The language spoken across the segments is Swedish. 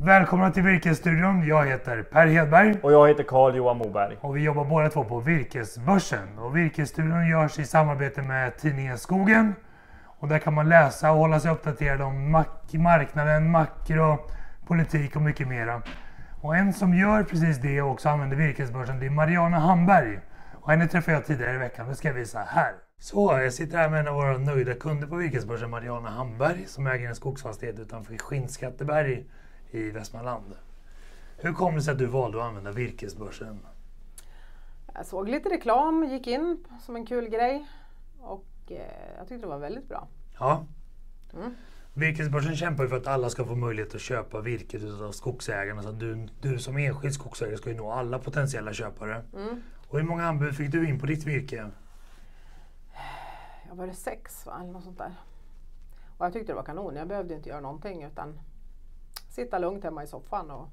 Välkomna till Virkesstudion. Jag heter Per Hedberg Och jag heter Carl Johan Moberg. och vi jobbar båda två på Virkesbörsen. Och Virkesstudion görs i samarbete med tidningen Skogen. Och där kan man läsa och hålla sig uppdaterad om mak- marknaden, makro, politik och mycket mera. Och en som gör precis det och också använder Virkesbörsen det är Mariana Hamberg. Och henne träffade jag tidigare i veckan. Det ska jag visa här. Så, jag sitter här med en av våra nöjda kunder på Virkesbörsen, Mariana Hamberg, som äger en skogsfastighet utanför Skinnskatteberg i Västmanland. Hur kom det sig att du valde att använda Virkesbörsen? Jag såg lite reklam, gick in som en kul grej och eh, jag tyckte det var väldigt bra. Ja. Mm. Virkesbörsen kämpar ju för att alla ska få möjlighet att köpa virket av skogsägarna. Så du, du som enskild skogsägare ska ju nå alla potentiella köpare. Mm. Och hur många anbud fick du in på ditt virke? Jag var det sex va? eller något sånt där. Och jag tyckte det var kanon. Jag behövde inte göra någonting utan sitta lugnt hemma i soffan och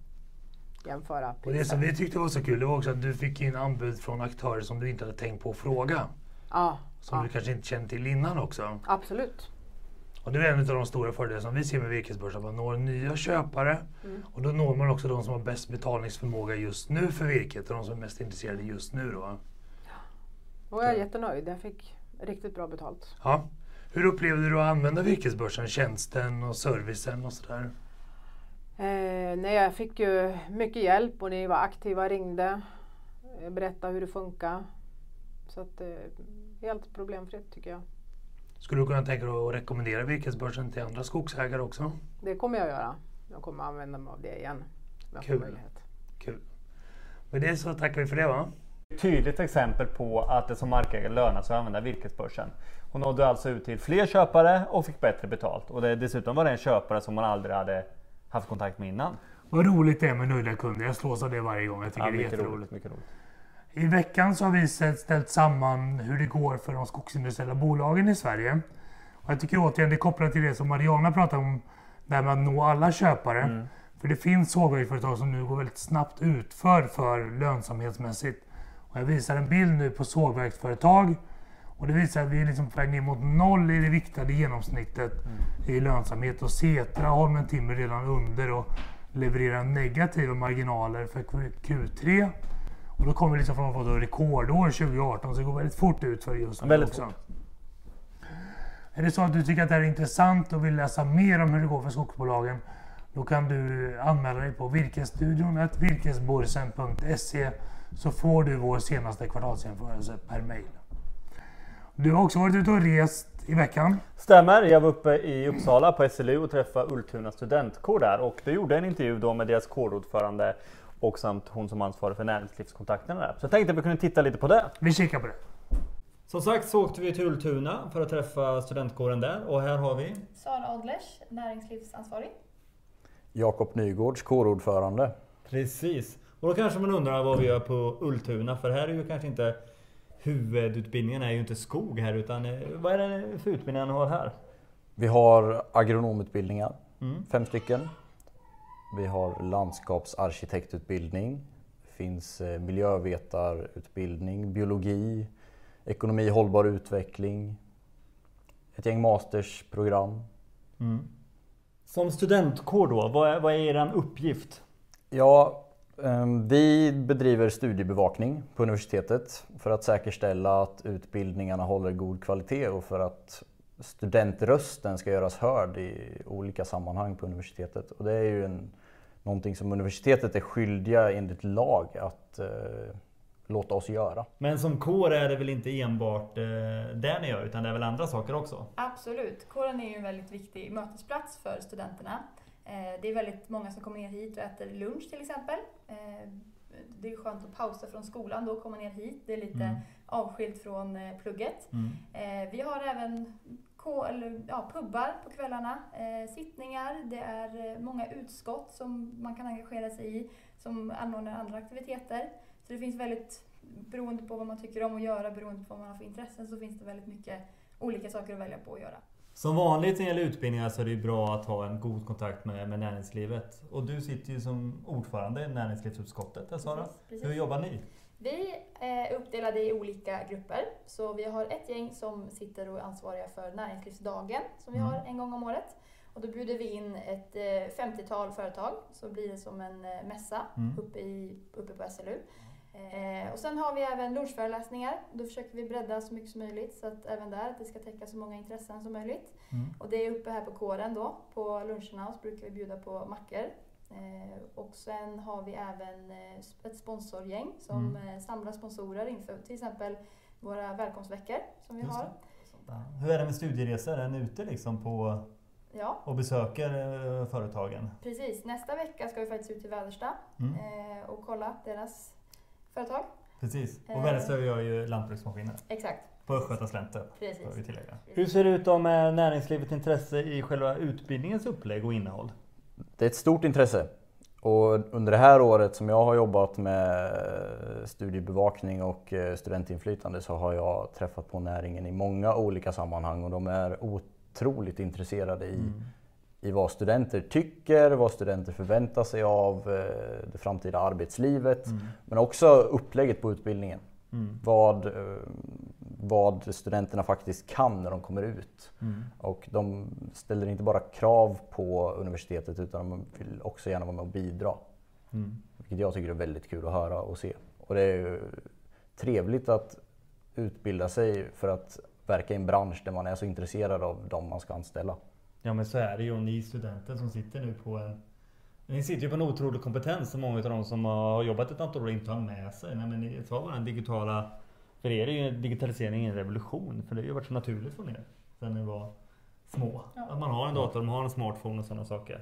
jämföra Och det som vi tyckte var så kul det var också att du fick in anbud från aktörer som du inte hade tänkt på att fråga. Ja, Som ja du kanske inte kände till innan också. absolut. Och det är en av de stora fördelar som vi ser med virkesbörsen. Man når nya köpare Mm. och då når man också de som har bäst betalningsförmåga just nu för virket och de som är mest intresserade just nu. Då. Och jag är jättenöjd. Jag fick riktigt bra betalt. Ja. Hur upplevde du att använda virkesbörsen, tjänsten och servicen och sådär? Eh, nej, jag fick ju mycket hjälp och ni var aktiva, ringde, eh, berättade hur det funkar. Så att, eh, helt problemfritt tycker jag. Skulle du kunna tänka dig att rekommendera virkesbörsen till andra skogsägare också? Det kommer jag göra. Jag kommer använda mig av det igen. Kul. möjlighet. Kul. Med det så tackar vi för det va? Tydligt exempel på att det som markägare lönar sig att använda virkesbörsen. Hon nådde alltså ut till fler köpare och fick bättre betalt. Och det, dessutom var det en köpare som man aldrig hade haft kontakt med innan. Vad roligt det är med nöjda kunder. Jag slås av det varje gång. Jag tycker Ja, det är jätteroligt. roligt, mycket roligt. I veckan så har vi sett- ställt samman hur det går för de skogsindustriella bolagen i Sverige. Och jag tycker återigen det är kopplat till det som Mariana pratade om, det här med att nå alla köpare. Mm. För det finns sågverksföretag som nu går väldigt snabbt utför för lönsamhetsmässigt. Och jag visar en bild nu på sågverksföretag. Och det visar att vi är liksom på väg ner mot noll i det viktade genomsnittet i lönsamhet. Och Setra och Holmen Timmer är redan under och levererar negativa marginaler för Q3. Och då kommer vi liksom från ett rekordår 2018 så det går väldigt fort ut för just nu Väldigt också. fort. Är det så att du tycker att det här är intressant och vill läsa mer om hur det går för skogsbolagen då kan du anmäla dig på virkesstudion virkesborsen.se så får du vår senaste kvartalsjämförelse per mail. Du har också varit ute och rest i veckan. Stämmer, jag var uppe i Uppsala på SLU och träffade Ultuna studentkår där och du gjorde en intervju då med deras kårordförande och samt hon som ansvarar för näringslivskontakterna där. Så jag tänkte att vi kunde titta lite på det. Vi kikar på det. Som sagt så åkte vi till Ultuna för att träffa studentkåren där och här har vi Sara Adlers, näringslivsansvarig. Jakob Nygårds, kårordförande. Precis. Och då kanske man undrar vad vi gör på Ultuna för här är ju kanske inte huvudutbildningen är ju inte skog här utan eh, vad är det för utbildningar ni har här? Vi har agronomutbildningar, Mm. fem stycken. Vi har landskapsarkitektutbildning. Det finns eh, miljövetarutbildning, biologi, ekonomi, hållbar utveckling. Ett gäng mastersprogram. Mm. Som studentkår då, vad är, vad är er uppgift? Ja, vi bedriver studiebevakning på universitetet för att säkerställa att utbildningarna håller god kvalitet och för att studentrösten ska göras hörd i olika sammanhang på universitetet. Och det är ju en, någonting som universitetet är skyldiga enligt lag att eh, låta oss göra. Men som kår är det väl inte enbart eh, det ni gör utan det är väl andra saker också? Absolut. Kåren är ju en väldigt viktig mötesplats för studenterna. Eh, Det är väldigt många som kommer ner hit och äter lunch till exempel. Eh, Det är skönt att pausa från skolan då, komma ner hit. Det är lite Mm. avskilt från eh, plugget. Mm. Vi har även K- eller, ja, pubbar på kvällarna, sittningar, det är många utskott som man kan engagera sig i som anordnar andra aktiviteter. Så det finns väldigt, beroende på vad man tycker om att göra, beroende på vad man har för intressen, så finns det väldigt mycket olika saker att välja på att göra. Som vanligt när det gäller utbildningar så är det ju bra att ha en god kontakt med, med näringslivet. Och du sitter ju som ordförande i näringslivsutskottet, här, Sara. Precis, precis. Hur jobbar ni? Vi är uppdelade i olika grupper. Så vi har ett gäng som sitter och är ansvariga för näringslivsdagen som vi Mm. har en gång om året. Och då bjuder vi in ett eh, 50-tal företag, så blir det som en eh, mässa Mm. uppe, i, uppe på SLU. Eh, och sen har vi även lunchföreläsningar. Då försöker vi bredda så mycket som möjligt så att även där att det ska täcka så många intressen som möjligt. Mm. Och det är uppe här på kåren då. På luncherna så brukar vi bjuda på mackor. Eh, och sen har vi även eh, ett sponsorgäng som Mm. eh, samlar sponsorer inför till exempel våra välkomstveckor som vi Just har. det. Hur är det med studieresor? Är ni ute liksom på Ja, och besöker eh, företagen? precis. Nästa vecka ska vi faktiskt ut till Väderstad Mm. och kolla deras företag. Precis. Eh. Och Väderstad gör ju lantbruksmaskiner Exakt, på vi precis. tillägga. Hur ser det ut då med näringslivets intresse i själva utbildningens upplägg och innehåll? Det är ett stort intresse. Och under det här året som jag har jobbat med studiebevakning och eh, studentinflytande så har jag träffat på näringen i många olika sammanhang och de är otroligt intresserade i, i vad studenter tycker, vad studenter förväntar sig av eh, det framtida arbetslivet. Mm. Men också upplägget på utbildningen. Mm. Vad, eh, vad studenterna faktiskt kan när de kommer ut. Mm. Och de ställer inte bara krav på universitetet utan de vill också gärna vara med och bidra. Mm. Vilket jag tycker är väldigt kul att höra och se. Och det är trevligt att utbilda sig för att verka i en bransch där man är så intresserad av de man ska anställa. Ja men så är det ju. Och ni studenter som sitter nu på en... Ni sitter ju på en otrolig kompetens som många av de som har jobbat ett antal år inte har med sig. Nej, men ni tar bara den digitala... För er är ju digitalisering en revolution. För det har ju varit så naturligt för er. Sen ni var små. Ja. Att man har en dator, man har en smartphone och sådana saker.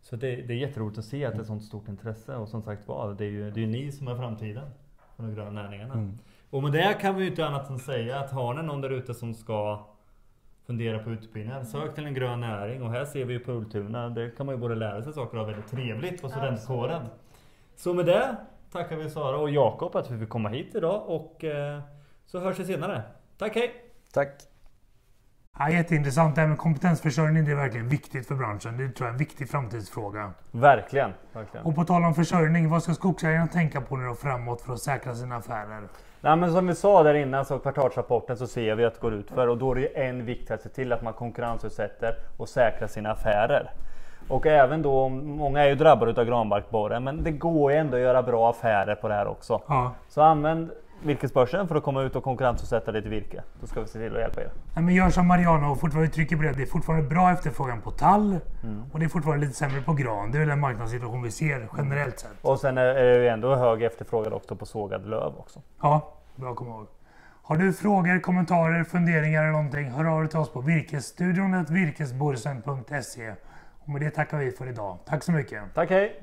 Så det, det är jätteroligt att se att det är ett sånt stort intresse. Och som sagt var, det är ju, det är ju ni som är framtiden. För de gröna näringarna. Mm. Och med det kan vi ju inte annat än säga att har ni någon där ute som ska fundera på utbildningar, sök till en grön näring. Och här ser vi ju på Ultuna, det kan man ju både lära sig saker av väldigt trevligt på studentkåren. Så med det tackar vi Sara och Jakob att vi fick komma hit idag och eh, så hörs vi senare. Tack hej! Tack! Ja, jätteintressant. Det här med kompetensförsörjning det är verkligen viktigt för branschen. Det tror jag är en viktig framtidsfråga. Verkligen, verkligen. Och på tal om försörjning, vad ska skogsägarna tänka på nu då framåt för att säkra sina affärer? Nej men som vi sa där innan så kvartalsrapporten så ser vi att det går ut för och då är det en viktigt att se till att man konkurrensutsätter och säkrar sina affärer. Och även då, många är ju drabbade av granbarkborren men det går ju ändå att göra bra affärer på det här också. Ja. Så använd virkesbörsen för att komma ut och konkurrensutsätta lite virke. Då ska vi se till att hjälpa er. Nej, men gör som Mariana och fortfarande trycker på det. Det är fortfarande bra efterfrågan på tall och det är fortfarande lite sämre på gran. Det är väl den marknadssituation vi ser generellt sett. Och sen är är det ju ändå hög efterfrågan också på sågad löv också. Ja, bra att komma ihåg. Har du frågor, kommentarer, funderingar eller någonting, hör av dig till oss på virkesstudion virkesborsen.se. Och med det tackar vi för idag. Tack så mycket. Tack hej!